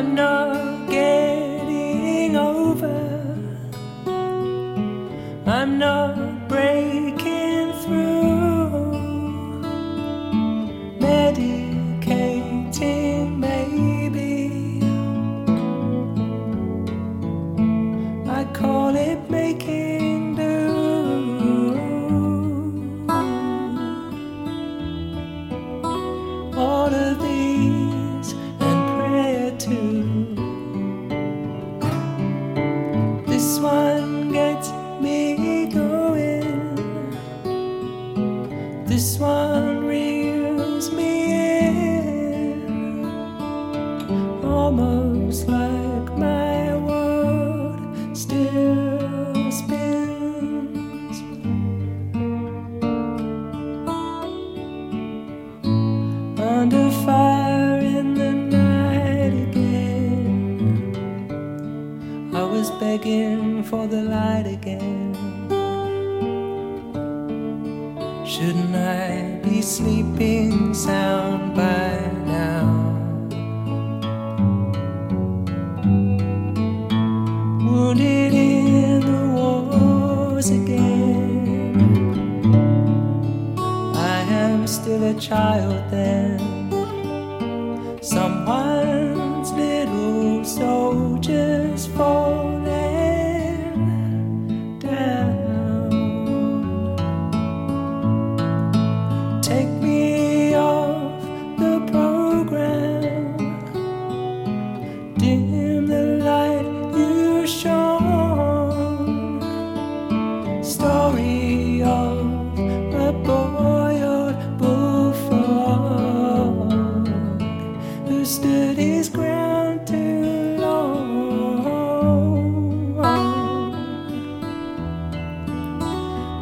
I'm not getting over. I'm not breaking through. Medicating, maybe. I call it making do. All of these me going. This one reels me in. Almost like my world Begging for the light again. Shouldn't I be sleeping sound by now? Wounded in the wars again. I am still a child then. Someone's little soldiers falling Story of a boiled bullfrog who stood his ground too long.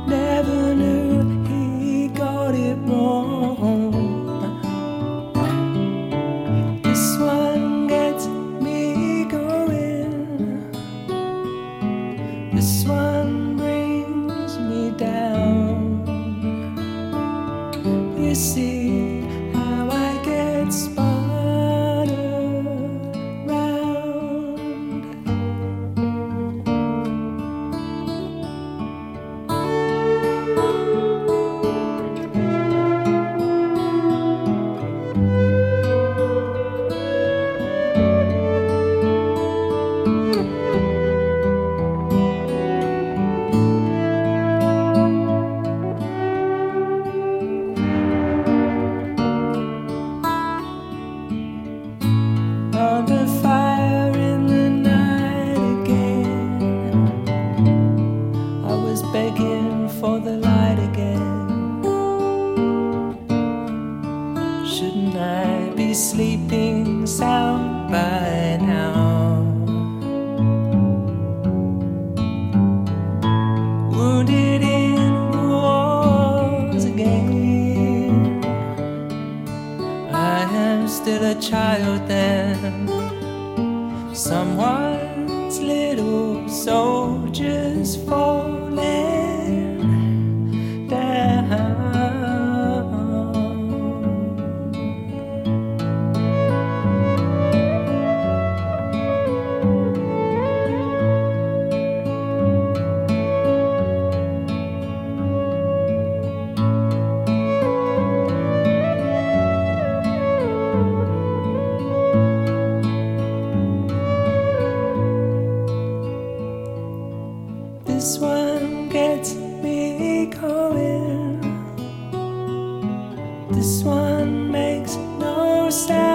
Never knew he got it wrong. This one gets me going. This one see for the light again. Shouldn't I be sleeping sound by now? Wounded in wars again. I am still a child then. Someone's little soldiers falling This one gets me going. This one makes no sense.